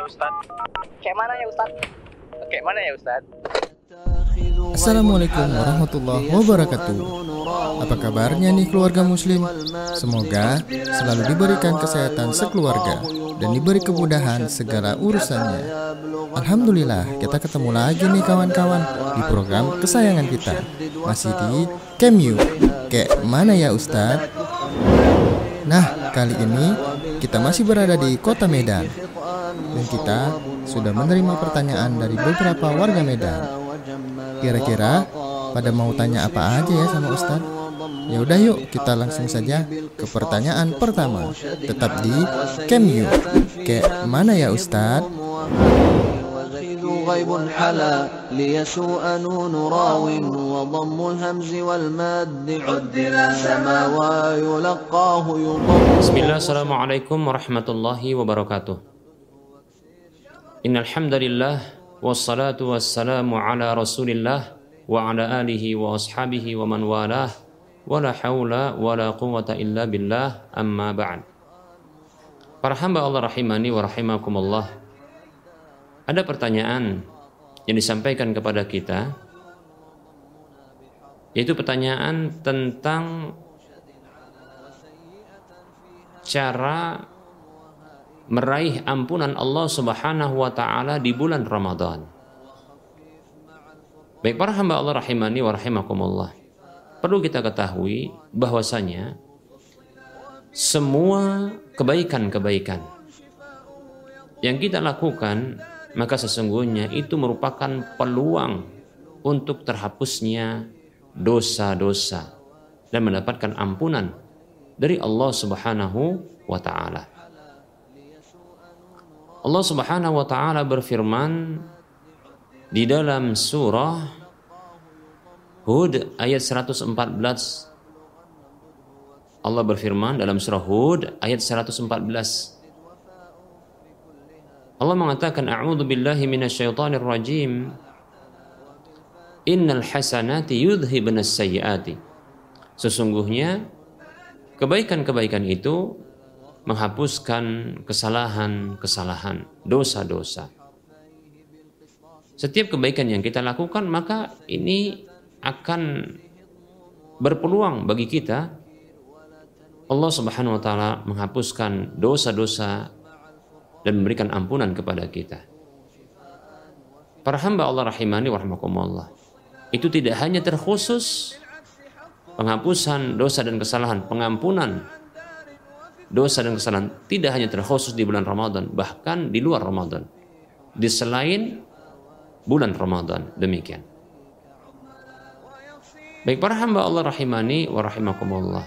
ya Ustaz? Kayak mana ya Ustaz? Kayak mana ya Ustaz? Assalamualaikum warahmatullahi wabarakatuh Apa kabarnya nih keluarga muslim? Semoga selalu diberikan kesehatan sekeluarga Dan diberi kemudahan segala urusannya Alhamdulillah kita ketemu lagi nih kawan-kawan Di program kesayangan kita Masih di Kemu Kayak mana ya Ustadz? Nah kali ini kita masih berada di kota Medan Dan kita sudah menerima pertanyaan dari beberapa warga Medan Kira-kira pada mau tanya apa aja ya sama Ustadz? Ya udah yuk kita langsung saja ke pertanyaan pertama. Tetap di Kemu. Kayak mana ya Ustadz? غيب حلا ليسوء نون راو وضم الهمز والماد عدل سما ويلقاه يضم Bismillah, Assalamualaikum warahmatullahi wabarakatuh Innalhamdulillah Wassalatu wassalamu ala rasulillah Wa ala alihi wa ashabihi wa man walah. Wa la hawla wa la quwata illa billah. Amma ba'd. Para hamba Allah rahimani wa rahimakumullah. Ada pertanyaan yang disampaikan kepada kita yaitu pertanyaan tentang cara meraih ampunan Allah Subhanahu wa taala di bulan Ramadan. Baik para hamba Allah rahimani wa rahimakumullah. Perlu kita ketahui bahwasanya semua kebaikan-kebaikan yang kita lakukan maka sesungguhnya itu merupakan peluang untuk terhapusnya dosa-dosa dan mendapatkan ampunan dari Allah Subhanahu wa taala. Allah Subhanahu wa taala berfirman di dalam surah Hud ayat 114 Allah berfirman dalam surah Hud ayat 114 Allah mengatakan a'udzu billahi minasyaitonir rajim Innal hasanati yudhibun sayyiati. Sesungguhnya kebaikan-kebaikan itu menghapuskan kesalahan-kesalahan, dosa-dosa. Setiap kebaikan yang kita lakukan maka ini akan berpeluang bagi kita Allah Subhanahu wa taala menghapuskan dosa-dosa dan memberikan ampunan kepada kita. Para hamba Allah rahimani warahmatullah. Itu tidak hanya terkhusus penghapusan dosa dan kesalahan, pengampunan dosa dan kesalahan tidak hanya terkhusus di bulan Ramadan, bahkan di luar Ramadan. Di selain bulan Ramadan demikian. Baik para hamba Allah rahimani wa rahimakumullah.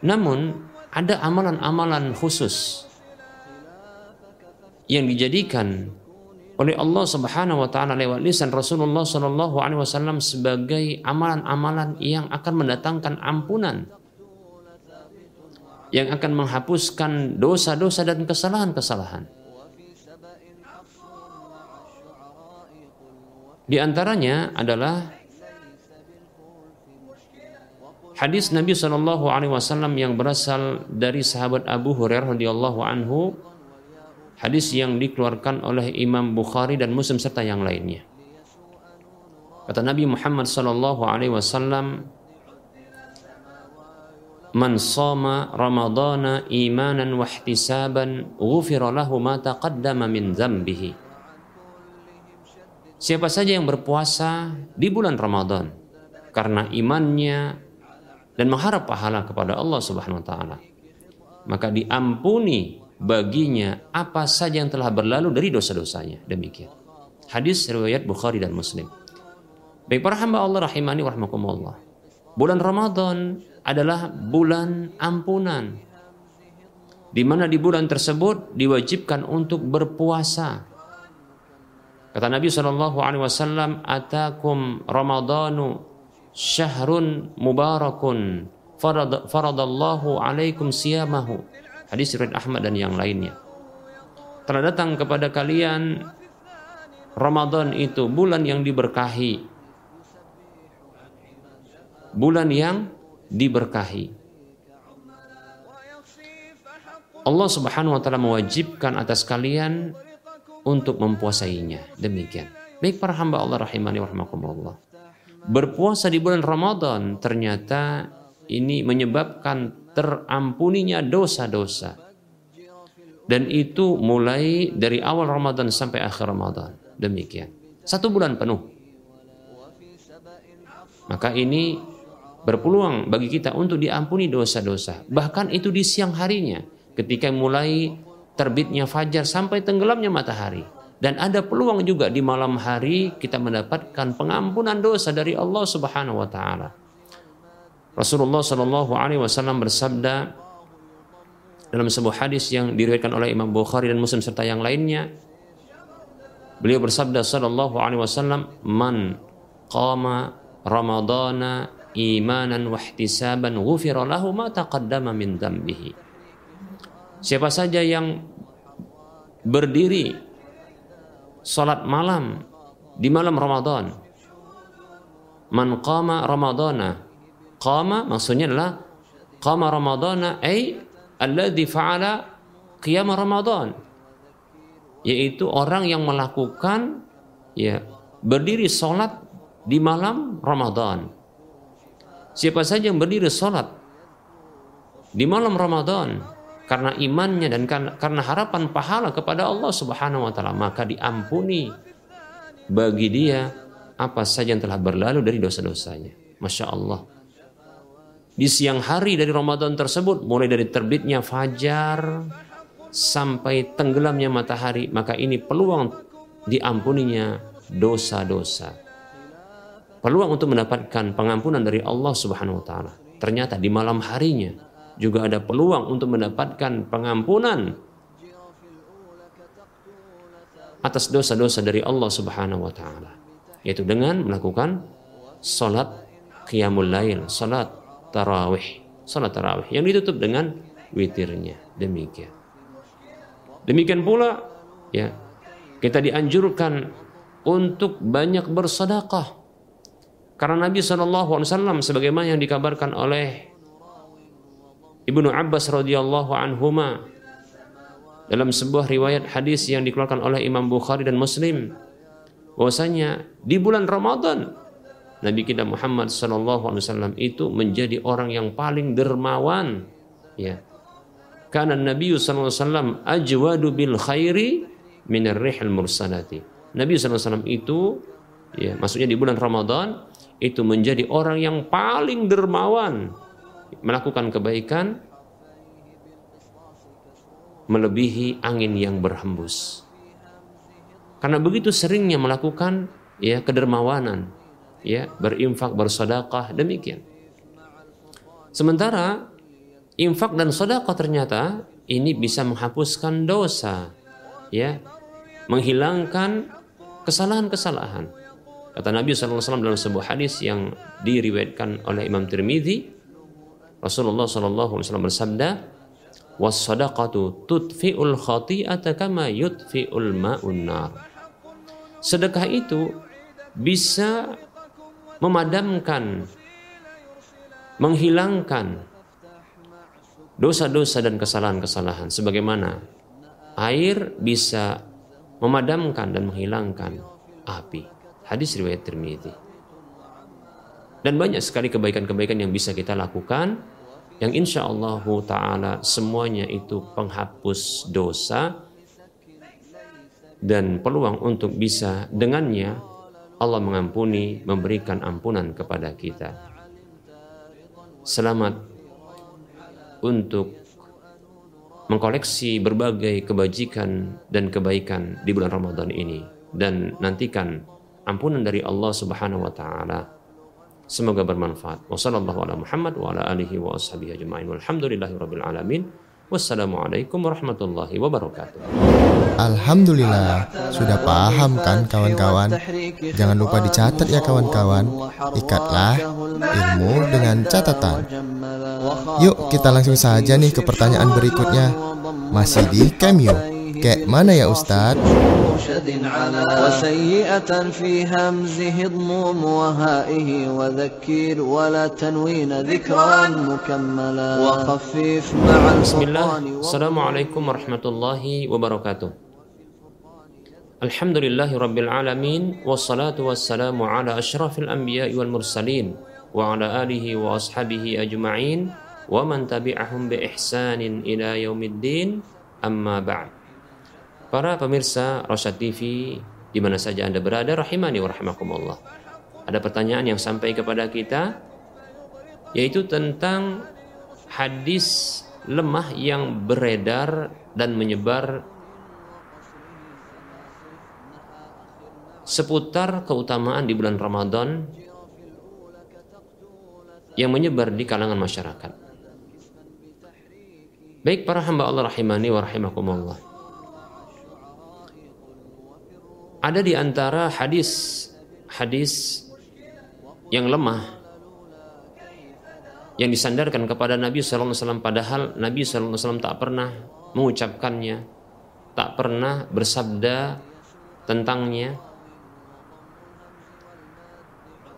Namun ada amalan-amalan khusus yang dijadikan oleh Allah Subhanahu wa taala lewat lisan Rasulullah Shallallahu alaihi wasallam sebagai amalan-amalan yang akan mendatangkan ampunan yang akan menghapuskan dosa-dosa dan kesalahan-kesalahan. Di antaranya adalah hadis Nabi Shallallahu Alaihi Wasallam yang berasal dari sahabat Abu Hurairah radhiyallahu anhu, hadis yang dikeluarkan oleh Imam Bukhari dan Muslim serta yang lainnya. Kata Nabi Muhammad Shallallahu Alaihi Wasallam, Man sama Ramadana imanan wa ihtisaban ghufira lahu ma taqaddama min dzambihi. Siapa saja yang berpuasa di bulan Ramadan karena imannya dan mengharap pahala kepada Allah Subhanahu wa taala, maka diampuni baginya apa saja yang telah berlalu dari dosa-dosanya. Demikian. Hadis riwayat Bukhari dan Muslim. Baik para hamba Allah rahimani warahmatullah. Bulan Ramadan adalah bulan ampunan. Di mana di bulan tersebut diwajibkan untuk berpuasa. Kata Nabi Shallallahu Alaihi Wasallam, "Atakum Ramadanu syahrun mubarakun faradallahu alaikum siyamahu." Hadis riwayat Ahmad dan yang lainnya. Telah datang kepada kalian Ramadan itu bulan yang diberkahi. Bulan yang diberkahi. Allah Subhanahu wa taala mewajibkan atas kalian untuk mempuasainya. Demikian. Baik para hamba Allah rahimani warahmatullah. Berpuasa di bulan Ramadan ternyata ini menyebabkan terampuninya dosa-dosa. Dan itu mulai dari awal Ramadan sampai akhir Ramadan. Demikian. Satu bulan penuh. Maka ini berpeluang bagi kita untuk diampuni dosa-dosa. Bahkan itu di siang harinya ketika mulai terbitnya fajar sampai tenggelamnya matahari. Dan ada peluang juga di malam hari kita mendapatkan pengampunan dosa dari Allah Subhanahu wa taala. Rasulullah Shallallahu alaihi wasallam bersabda dalam sebuah hadis yang diriwayatkan oleh Imam Bukhari dan Muslim serta yang lainnya beliau bersabda sallallahu alaihi wasallam man qama ramadana imanan wa ihtisaban ghufira lahu ma taqaddama min dambihi siapa saja yang berdiri salat malam di malam Ramadan. Man qama Ramadana. Qama maksudnya adalah qama Ramadana ay alladhi fa'ala qiyam Ramadan. Yaitu orang yang melakukan ya berdiri salat di malam Ramadan. Siapa saja yang berdiri salat di malam Ramadan karena imannya dan karena harapan pahala kepada Allah Subhanahu wa taala maka diampuni bagi dia apa saja yang telah berlalu dari dosa-dosanya. Masya Allah. Di siang hari dari Ramadan tersebut, mulai dari terbitnya fajar sampai tenggelamnya matahari, maka ini peluang diampuninya dosa-dosa. Peluang untuk mendapatkan pengampunan dari Allah Subhanahu wa taala. Ternyata di malam harinya juga ada peluang untuk mendapatkan pengampunan atas dosa-dosa dari Allah Subhanahu wa taala yaitu dengan melakukan salat qiyamul lail, salat tarawih, salat tarawih yang ditutup dengan witirnya. Demikian. Demikian pula ya kita dianjurkan untuk banyak bersedekah. Karena Nabi SAW sebagaimana yang dikabarkan oleh Ibnu Abbas radhiyallahu anhuma dalam sebuah riwayat hadis yang dikeluarkan oleh Imam Bukhari dan Muslim bahwasanya di bulan Ramadan Nabi kita Muhammad sallallahu alaihi wasallam itu menjadi orang yang paling dermawan ya. Karena Nabi sallallahu alaihi wasallam ajwadu bil khairi min rihil mursalati. Nabi sallallahu alaihi wasallam itu ya maksudnya di bulan Ramadan itu menjadi orang yang paling dermawan melakukan kebaikan melebihi angin yang berhembus. Karena begitu seringnya melakukan ya kedermawanan, ya berinfak, bersedekah demikian. Sementara infak dan sedekah ternyata ini bisa menghapuskan dosa, ya, menghilangkan kesalahan-kesalahan. Kata Nabi SAW dalam sebuah hadis yang diriwayatkan oleh Imam Tirmidzi, Rasulullah SAW bersabda, "Was-sadaqatu tudfi'ul khati'ata kama yudfi'ul ma'un nar." Sedekah itu bisa memadamkan menghilangkan dosa-dosa dan kesalahan-kesalahan sebagaimana air bisa memadamkan dan menghilangkan api. Hadis riwayat Tirmidzi. Dan banyak sekali kebaikan-kebaikan yang bisa kita lakukan yang insya Allah taala semuanya itu penghapus dosa dan peluang untuk bisa dengannya Allah mengampuni, memberikan ampunan kepada kita. Selamat untuk mengkoleksi berbagai kebajikan dan kebaikan di bulan Ramadan ini dan nantikan ampunan dari Allah Subhanahu wa taala Semoga bermanfaat. Wassalamualaikum warahmatullahi wabarakatuh. Alhamdulillah, sudah paham kan kawan-kawan? Jangan lupa dicatat ya kawan-kawan. Ikatlah ilmu dengan catatan. Yuk kita langsung saja nih ke pertanyaan berikutnya. Masih di Cameo. Kayak mana ya Ustadz? مرشد على وسيئة في همزه اضموم وهائه وذكير ولا تنوين ذكرا مكملا وخفيف مع بسم الله. السلام عليكم ورحمة الله وبركاته. الحمد لله رب العالمين والصلاة والسلام على أشرف الأنبياء والمرسلين وعلى آله وأصحابه أجمعين ومن تبعهم بإحسان إلى يوم الدين. أما بعد. Para pemirsa Rosyad TV di mana saja Anda berada rahimani wa rahimakumullah. Ada pertanyaan yang sampai kepada kita yaitu tentang hadis lemah yang beredar dan menyebar seputar keutamaan di bulan Ramadan yang menyebar di kalangan masyarakat. Baik para hamba Allah rahimani wa rahimakumullah. Ada di antara hadis hadis yang lemah yang disandarkan kepada Nabi SAW padahal Nabi SAW tak pernah mengucapkannya, tak pernah bersabda tentangnya.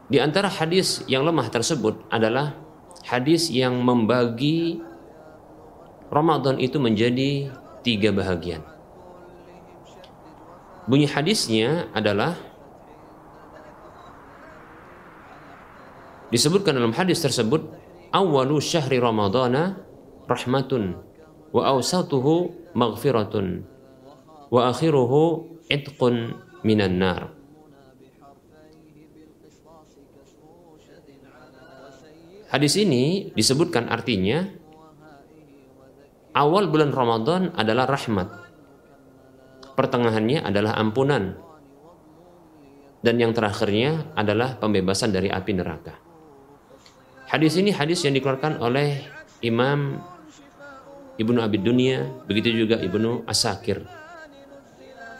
Di antara hadis yang lemah tersebut adalah hadis yang membagi Ramadan itu menjadi tiga bahagian. Bunyi hadisnya adalah disebutkan dalam hadis tersebut awalu syahri ramadana rahmatun wa awsatuhu maghfiratun wa akhiruhu itqun minan nar Hadis ini disebutkan artinya awal bulan Ramadan adalah rahmat. Pertengahannya adalah ampunan. Dan yang terakhirnya adalah pembebasan dari api neraka. Hadis ini hadis yang dikeluarkan oleh Imam Ibnu Abi Dunia, begitu juga Ibnu Asakir.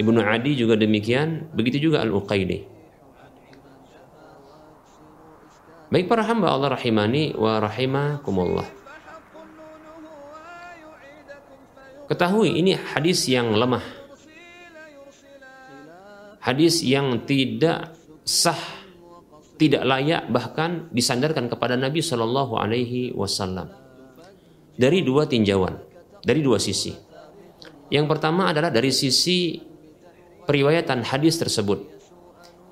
Ibnu Adi juga demikian, begitu juga Al-Uqaidi. Baik para hamba Allah rahimani wa rahimakumullah. Ketahui ini hadis yang lemah. Hadis yang tidak sah tidak layak bahkan disandarkan kepada Nabi Shallallahu Alaihi Wasallam dari dua tinjauan, dari dua sisi. Yang pertama adalah dari sisi periwayatan hadis tersebut,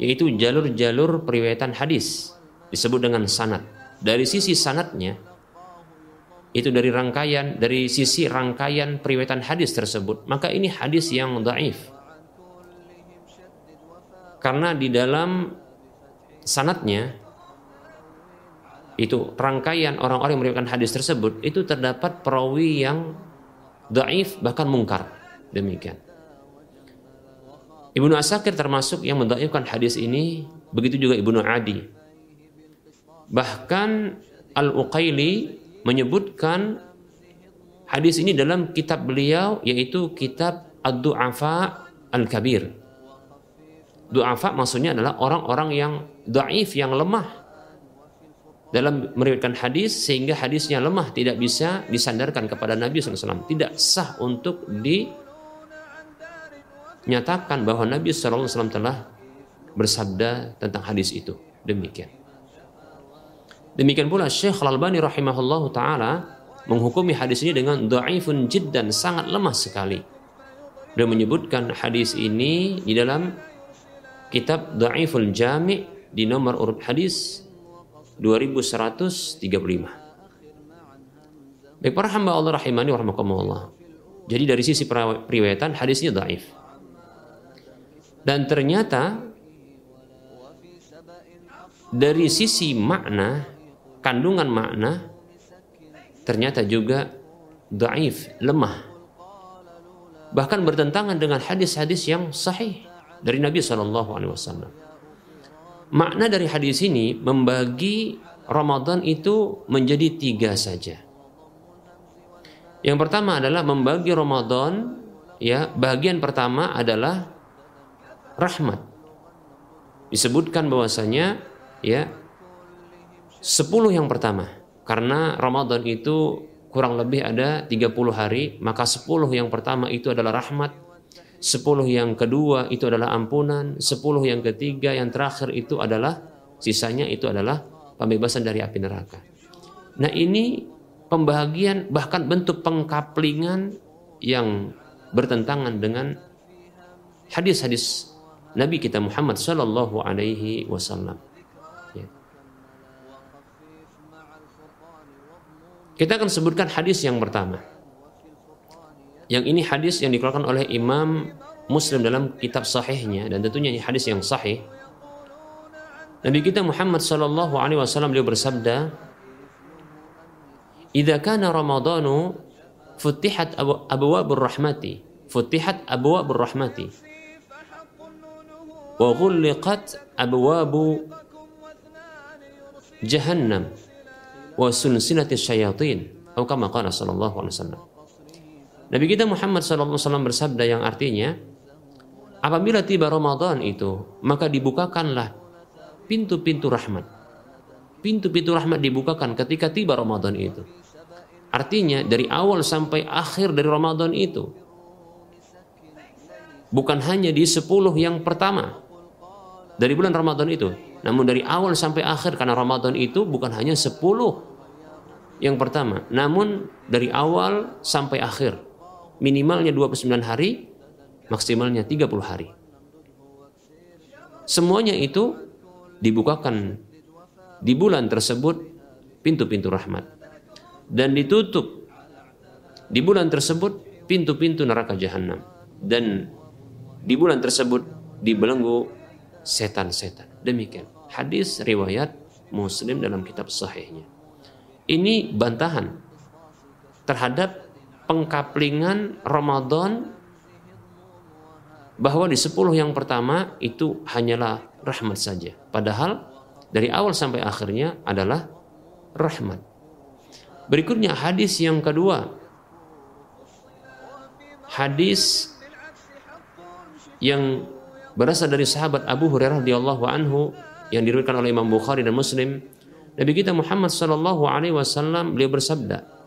yaitu jalur-jalur periwayatan hadis disebut dengan sanad. Dari sisi sanatnya itu dari rangkaian dari sisi rangkaian periwayatan hadis tersebut, maka ini hadis yang daif. Karena di dalam sanatnya itu rangkaian orang-orang yang meriwayatkan hadis tersebut itu terdapat perawi yang daif bahkan mungkar. Demikian. Ibnu Asakir termasuk yang mendaifkan hadis ini begitu juga Ibnu Adi. Bahkan Al-Uqaili menyebutkan hadis ini dalam kitab beliau yaitu kitab Ad-Du'afa Al-Kabir Du'afa maksudnya adalah orang-orang yang daif, yang lemah. Dalam meriwayatkan hadis sehingga hadisnya lemah tidak bisa disandarkan kepada Nabi SAW tidak sah untuk dinyatakan bahwa Nabi SAW telah bersabda tentang hadis itu. Demikian. Demikian pula Syekh Al-Albani rahimahullah ta'ala menghukumi hadis ini dengan da'ifun jiddan sangat lemah sekali. Dan menyebutkan hadis ini di dalam kitab Da'iful Jami' di nomor urut hadis 2135. Baik para hamba Allah rahimani warahmatullah. Jadi dari sisi periwayatan hadisnya dhaif. Dan ternyata dari sisi makna, kandungan makna ternyata juga dhaif, lemah. Bahkan bertentangan dengan hadis-hadis yang sahih dari Nabi Shallallahu Alaihi Wasallam. Makna dari hadis ini membagi Ramadan itu menjadi tiga saja. Yang pertama adalah membagi Ramadan, ya bagian pertama adalah rahmat. Disebutkan bahwasanya ya 10 yang pertama karena Ramadan itu kurang lebih ada 30 hari, maka 10 yang pertama itu adalah rahmat, Sepuluh yang kedua itu adalah ampunan, sepuluh yang ketiga yang terakhir itu adalah sisanya itu adalah pembebasan dari api neraka. Nah ini pembahagian bahkan bentuk pengkaplingan yang bertentangan dengan hadis-hadis Nabi kita Muhammad Sallallahu Alaihi Wasallam. Ya. Kita akan sebutkan hadis yang pertama. Yang ini hadis yang dikeluarkan oleh Imam Muslim dalam kitab sahihnya dan tentunya ini hadis yang sahih. Nabi kita Muhammad Sallallahu Alaihi Wasallam beliau bersabda, "Idza kana Ramadhanu futihat abwabur rahmati, futihat abwabur rahmati." wa ghulliqat abwabu jahannam wa sulsilati syayatin atau kama qala sallallahu alaihi wasallam Nabi kita Muhammad wasallam bersabda yang artinya apabila tiba Ramadan itu maka dibukakanlah pintu-pintu rahmat pintu-pintu rahmat dibukakan ketika tiba Ramadan itu artinya dari awal sampai akhir dari Ramadan itu bukan hanya di 10 yang pertama dari bulan Ramadan itu. Namun dari awal sampai akhir karena Ramadan itu bukan hanya 10 yang pertama, namun dari awal sampai akhir. Minimalnya 29 hari, maksimalnya 30 hari. Semuanya itu dibukakan di bulan tersebut pintu-pintu rahmat dan ditutup di bulan tersebut pintu-pintu neraka jahanam dan di bulan tersebut dibelenggu setan-setan. Demikian. Hadis riwayat Muslim dalam kitab sahihnya. Ini bantahan terhadap pengkaplingan Ramadan bahwa di 10 yang pertama itu hanyalah rahmat saja. Padahal dari awal sampai akhirnya adalah rahmat. Berikutnya hadis yang kedua. Hadis yang berasal dari sahabat Abu Hurairah radhiyallahu anhu yang diriwayatkan oleh Imam Bukhari dan Muslim Nabi kita Muhammad sallallahu alaihi wasallam beliau bersabda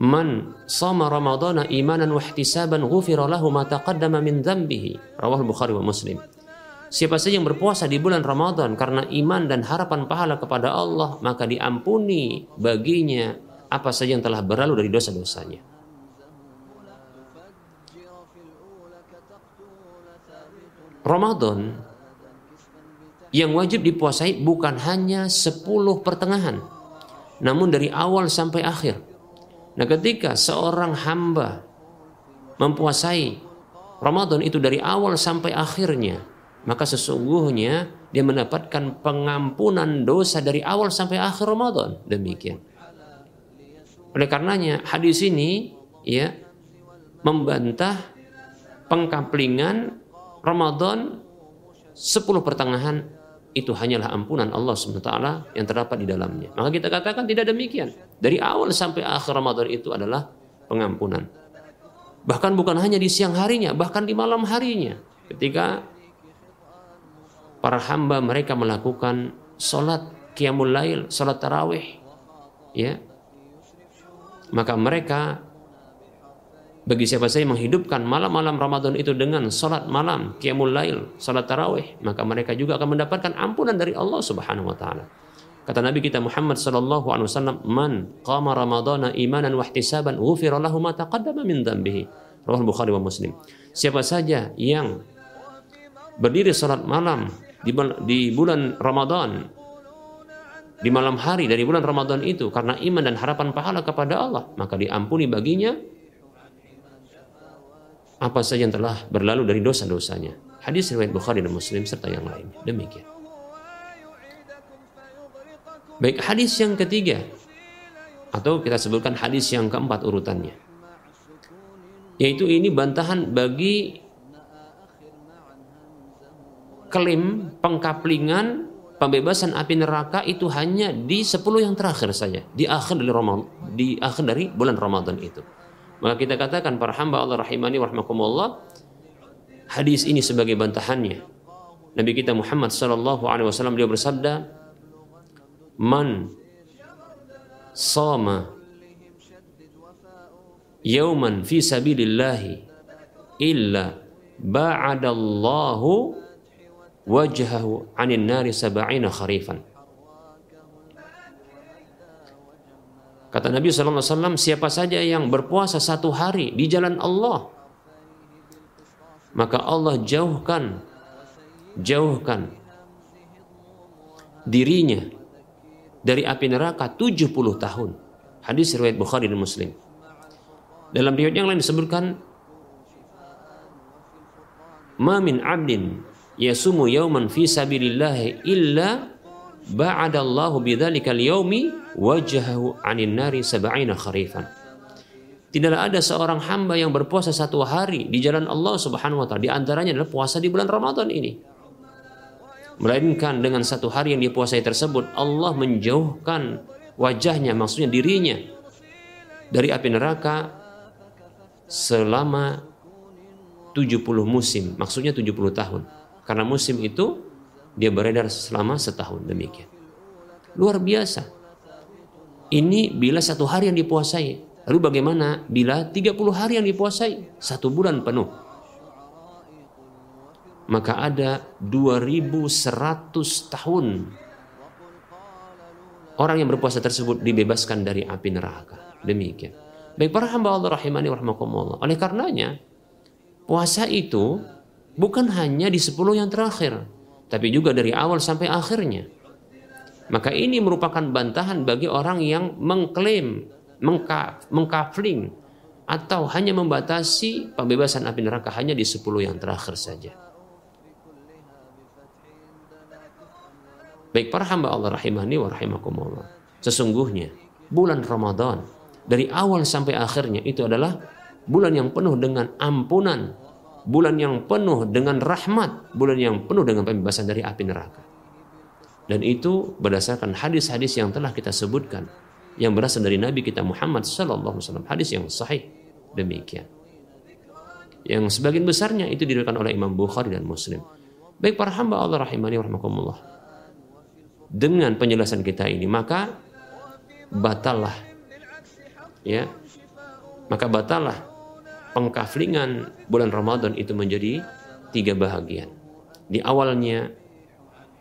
Man sama Ramadana imanan wa ihtisaban ghufira lahu ma taqaddama min dhanbihi rawahul Bukhari wa Muslim Siapa saja yang berpuasa di bulan Ramadan karena iman dan harapan pahala kepada Allah, maka diampuni baginya apa saja yang telah berlalu dari dosa-dosanya. Ramadan yang wajib dipuasai bukan hanya 10 pertengahan, namun dari awal sampai akhir. Nah, ketika seorang hamba mempuasai Ramadan itu dari awal sampai akhirnya, maka sesungguhnya dia mendapatkan pengampunan dosa dari awal sampai akhir Ramadan. Demikian. Oleh karenanya hadis ini ya membantah pengkaplingan Ramadan 10 pertengahan itu hanyalah ampunan Allah SWT yang terdapat di dalamnya. Maka kita katakan tidak demikian. Dari awal sampai akhir Ramadan itu adalah pengampunan. Bahkan bukan hanya di siang harinya, bahkan di malam harinya. Ketika para hamba mereka melakukan sholat qiyamul lail, sholat tarawih, ya, maka mereka bagi siapa saja menghidupkan malam-malam Ramadan itu dengan salat malam, qiyamul lail, salat tarawih, maka mereka juga akan mendapatkan ampunan dari Allah Subhanahu wa taala. Kata Nabi kita Muhammad sallallahu alaihi wasallam, "Man qama ramadhana imanan wa ihtisaban, ghufira lahu ma taqaddama min dhanbihi." Rawah Bukhari wa Muslim. Siapa saja yang berdiri salat malam di bulan Ramadan di malam hari dari bulan Ramadan itu karena iman dan harapan pahala kepada Allah, maka diampuni baginya apa saja yang telah berlalu dari dosa-dosanya. Hadis riwayat Bukhari dan Muslim serta yang lain. Demikian. Baik hadis yang ketiga atau kita sebutkan hadis yang keempat urutannya. Yaitu ini bantahan bagi klaim pengkaplingan pembebasan api neraka itu hanya di 10 yang terakhir saja, di akhir dari Ramadan, di akhir dari bulan Ramadan itu. Maka kita katakan para hamba Allah rahimani warahmatullah hadis ini sebagai bantahannya. Nabi kita Muhammad sallallahu alaihi wasallam dia bersabda, "Man sama yauman fi sabilillah illa ba'adallahu wajhahu 'anil nari sab'ina kharifan." Kata Nabi SAW, siapa saja yang berpuasa satu hari di jalan Allah, maka Allah jauhkan jauhkan dirinya dari api neraka 70 tahun. Hadis riwayat Bukhari dan Muslim. Dalam riwayat yang lain disebutkan Ma min 'abdin yasumu yawman fi sabilillah illa ba'adallahu bidzalikal yaumi wajhahu 'anil nari sab'ina kharifan. Tidaklah ada seorang hamba yang berpuasa satu hari di jalan Allah Subhanahu wa taala. Di antaranya adalah puasa di bulan Ramadan ini. Melainkan dengan satu hari yang dipuasai tersebut Allah menjauhkan wajahnya maksudnya dirinya dari api neraka selama 70 musim, maksudnya 70 tahun. Karena musim itu dia beredar selama setahun demikian. Luar biasa. Ini bila satu hari yang dipuasai. Lalu bagaimana bila 30 hari yang dipuasai? Satu bulan penuh. Maka ada 2100 tahun orang yang berpuasa tersebut dibebaskan dari api neraka. Demikian. Baik para hamba Allah rahimani warahmatullah. Oleh karenanya, puasa itu bukan hanya di 10 yang terakhir, tapi juga dari awal sampai akhirnya. Maka ini merupakan bantahan bagi orang yang mengklaim mengka, mengkafling atau hanya membatasi pembebasan api neraka hanya di 10 yang terakhir saja. Baik para hamba Allah rahimani wa rahimakumullah. Sesungguhnya bulan Ramadan dari awal sampai akhirnya itu adalah bulan yang penuh dengan ampunan, bulan yang penuh dengan rahmat, bulan yang penuh dengan pembebasan dari api neraka. Dan itu berdasarkan hadis-hadis yang telah kita sebutkan yang berasal dari Nabi kita Muhammad sallallahu alaihi wasallam hadis yang sahih demikian yang sebagian besarnya itu diriwayatkan oleh Imam Bukhari dan Muslim baik para hamba Allah rahimani warahmatullah dengan penjelasan kita ini maka batallah ya maka batallah pengkaflingan bulan Ramadan itu menjadi tiga bahagian di awalnya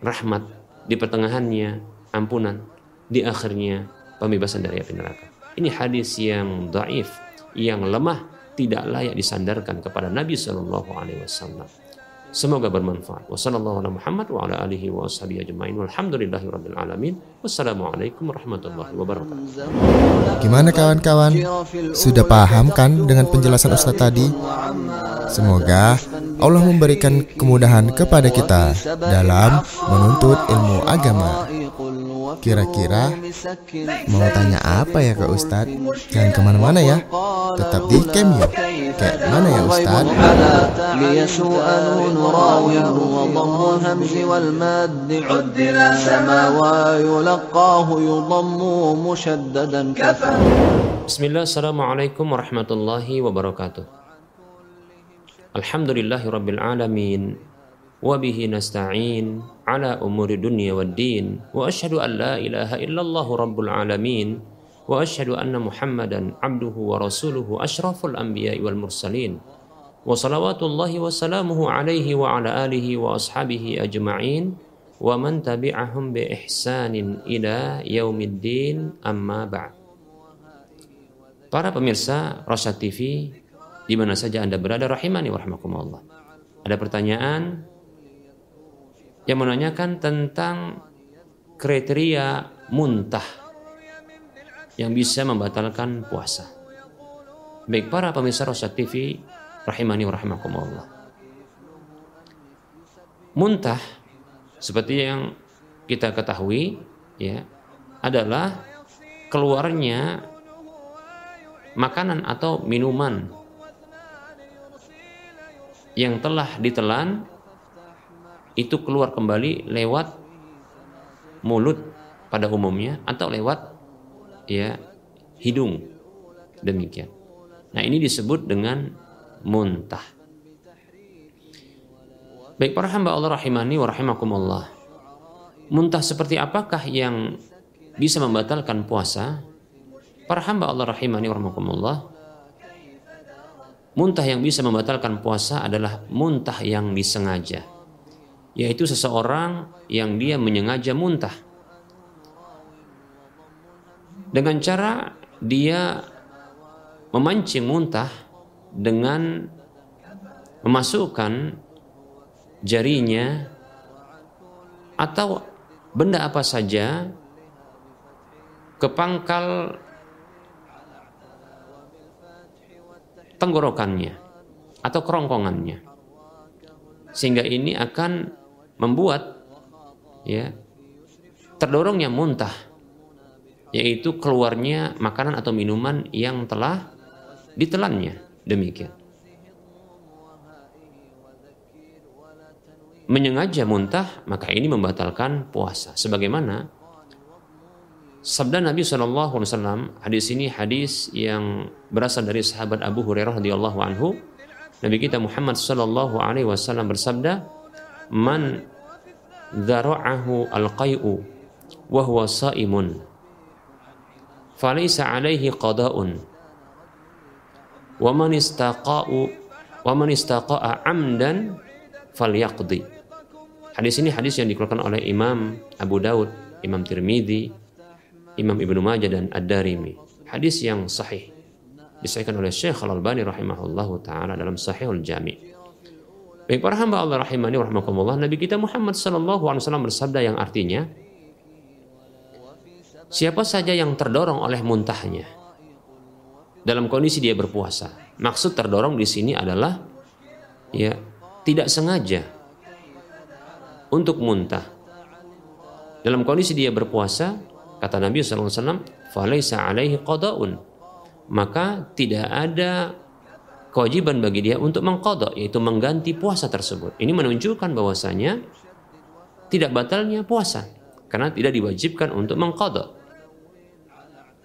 rahmat di pertengahannya ampunan di akhirnya pembebasan dari api neraka. Ini hadis yang daif, yang lemah, tidak layak disandarkan kepada Nabi Shallallahu Alaihi Wasallam. Semoga bermanfaat. Wassalamualaikum warahmatullahi wabarakatuh. Gimana kawan-kawan? Sudah paham kan dengan penjelasan Ustaz tadi? Semoga Allah memberikan kemudahan kepada kita dalam menuntut ilmu agama. Kira-kira mau tanya apa ya ke Ustadz? Jangan ke mana-mana ya, tetap di camp ya. Kayak mana ya Ustadz? Bismillah, Assalamualaikum warahmatullahi wabarakatuh. Alhamdulillahi rabbil alamin. وبه نستعين على أمور الدنيا والدين وأشهد أن لا إله إلا الله رب العالمين وأشهد أن محمدا عبده ورسوله أشرف الأنبياء والمرسلين وصلوات الله وسلامه عليه وعلى آله وأصحابه أجمعين ومن تبعهم بإحسان إلى يوم الدين أما بعد Para pemirsa Rosyad TV di mana saja Anda berada rahimani warahmatullah. Ada pertanyaan yang menanyakan tentang kriteria muntah yang bisa membatalkan puasa. Baik para pemirsa Rosyad TV rahimani wa rahimakumullah. Muntah seperti yang kita ketahui ya adalah keluarnya makanan atau minuman yang telah ditelan itu keluar kembali lewat mulut pada umumnya atau lewat ya hidung demikian. Nah ini disebut dengan muntah. Baik para hamba Allah rahimani wa rahimakumullah. Muntah seperti apakah yang bisa membatalkan puasa? Para hamba Allah rahimani wa rahimakumullah. Muntah yang bisa membatalkan puasa adalah muntah yang disengaja yaitu seseorang yang dia menyengaja muntah. Dengan cara dia memancing muntah dengan memasukkan jarinya atau benda apa saja ke pangkal tenggorokannya atau kerongkongannya sehingga ini akan membuat ya terdorongnya muntah yaitu keluarnya makanan atau minuman yang telah ditelannya. Demikian. Menyengaja muntah maka ini membatalkan puasa. Sebagaimana sabda Nabi SAW hadis ini hadis yang berasal dari sahabat Abu Hurairah radhiyallahu anhu Nabi kita Muhammad sallallahu alaihi wasallam bersabda, "Man dzara'ahu al-qai'u wa huwa sha'imun falaysa alaihi qada'un wa man istaqa'u wa man istaqa'a amdan falyaqdi." Hadis ini hadis yang dikeluarkan oleh Imam Abu Daud, Imam Tirmidzi, Imam Ibnu Majah dan Ad-Darimi. Hadis yang sahih disahkan oleh Syekh Al-Albani rahimahullahu taala dalam Sahihul Jami. Baik para hamba Allah rahimani wa rahmakumullah, Nabi kita Muhammad sallallahu alaihi wasallam bersabda yang artinya Siapa saja yang terdorong oleh muntahnya dalam kondisi dia berpuasa. Maksud terdorong di sini adalah ya tidak sengaja untuk muntah. Dalam kondisi dia berpuasa, kata Nabi sallallahu alaihi wasallam, "Falaisa alaihi qada'un." Maka tidak ada kewajiban bagi dia untuk mengkodok yaitu mengganti puasa tersebut. Ini menunjukkan bahwasanya tidak batalnya puasa karena tidak diwajibkan untuk mengkodok.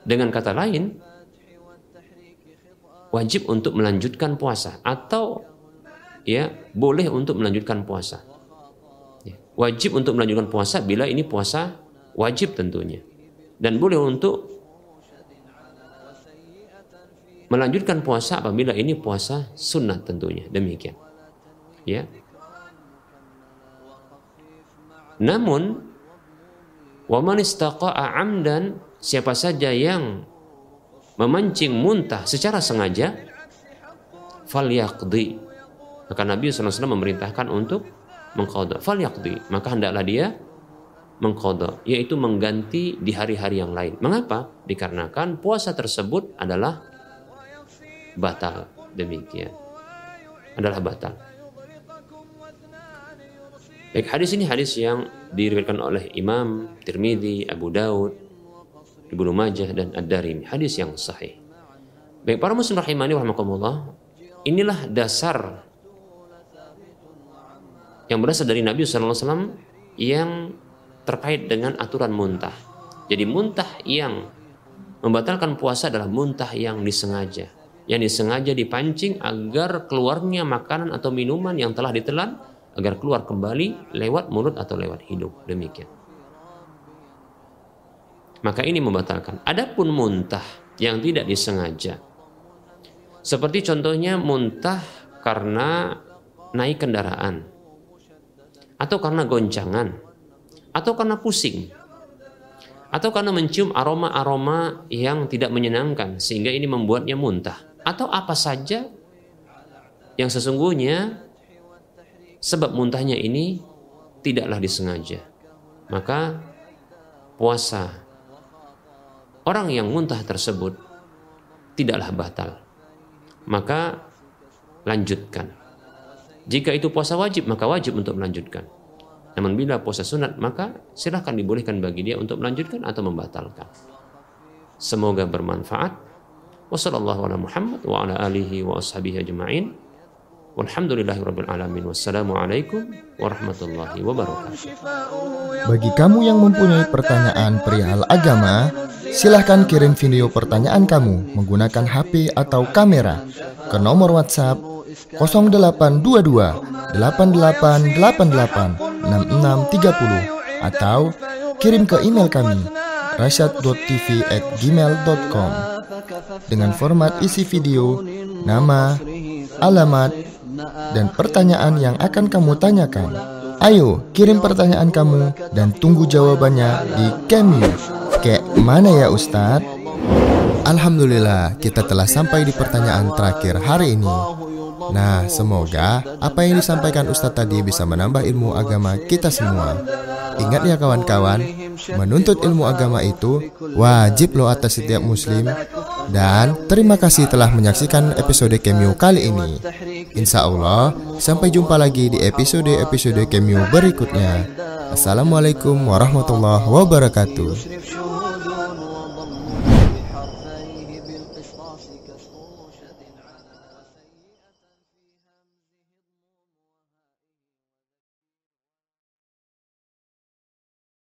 Dengan kata lain, wajib untuk melanjutkan puasa atau ya boleh untuk melanjutkan puasa. Ya, wajib untuk melanjutkan puasa bila ini puasa wajib tentunya dan boleh untuk melanjutkan puasa apabila ini puasa sunat tentunya. Demikian. Ya. Namun waman istaqa'a amdan siapa saja yang memancing muntah secara sengaja falyaqdi. Maka Nabi SAW memerintahkan untuk mengkodok falyaqdi. Maka hendaklah dia mengkodok yaitu mengganti di hari-hari yang lain. Mengapa? Dikarenakan puasa tersebut adalah batal demikian adalah batal. Baik hadis ini hadis yang diriwayatkan oleh Imam Tirmidzi, Abu Daud, Ibnu Majah dan Ad-Darimi. Hadis yang sahih. Baik para muslim rahimani rahimakumullah, inilah dasar yang berasal dari Nabi SAW yang terkait dengan aturan muntah. Jadi muntah yang membatalkan puasa adalah muntah yang disengaja yang disengaja dipancing agar keluarnya makanan atau minuman yang telah ditelan agar keluar kembali lewat mulut atau lewat hidung. Demikian. Maka ini membatalkan. Adapun muntah yang tidak disengaja. Seperti contohnya muntah karena naik kendaraan. Atau karena goncangan. Atau karena pusing. Atau karena mencium aroma-aroma yang tidak menyenangkan. Sehingga ini membuatnya muntah atau apa saja yang sesungguhnya sebab muntahnya ini tidaklah disengaja. Maka puasa orang yang muntah tersebut tidaklah batal. Maka lanjutkan. Jika itu puasa wajib, maka wajib untuk melanjutkan. Namun bila puasa sunat, maka silahkan dibolehkan bagi dia untuk melanjutkan atau membatalkan. Semoga bermanfaat. Wassalamualaikum warahmatullahi wabarakatuh. Bagi kamu yang mempunyai pertanyaan perihal agama, silahkan kirim video pertanyaan kamu menggunakan HP atau kamera ke nomor WhatsApp 0822 8888 6630 atau kirim ke email kami rasyad.tv@gmail.com dengan format isi video, nama, alamat, dan pertanyaan yang akan kamu tanyakan. Ayo, kirim pertanyaan kamu dan tunggu jawabannya di Kemio. Kayak mana ya Ustadz? Alhamdulillah, kita telah sampai di pertanyaan terakhir hari ini. Nah, semoga apa yang disampaikan Ustadz tadi bisa menambah ilmu agama kita semua. Ingat ya kawan-kawan, menuntut ilmu agama itu wajib loh atas setiap muslim. Dan terima kasih telah menyaksikan episode Cameo kali ini. Insya Allah, sampai jumpa lagi di episode-episode Cameo berikutnya. Assalamualaikum warahmatullahi wabarakatuh.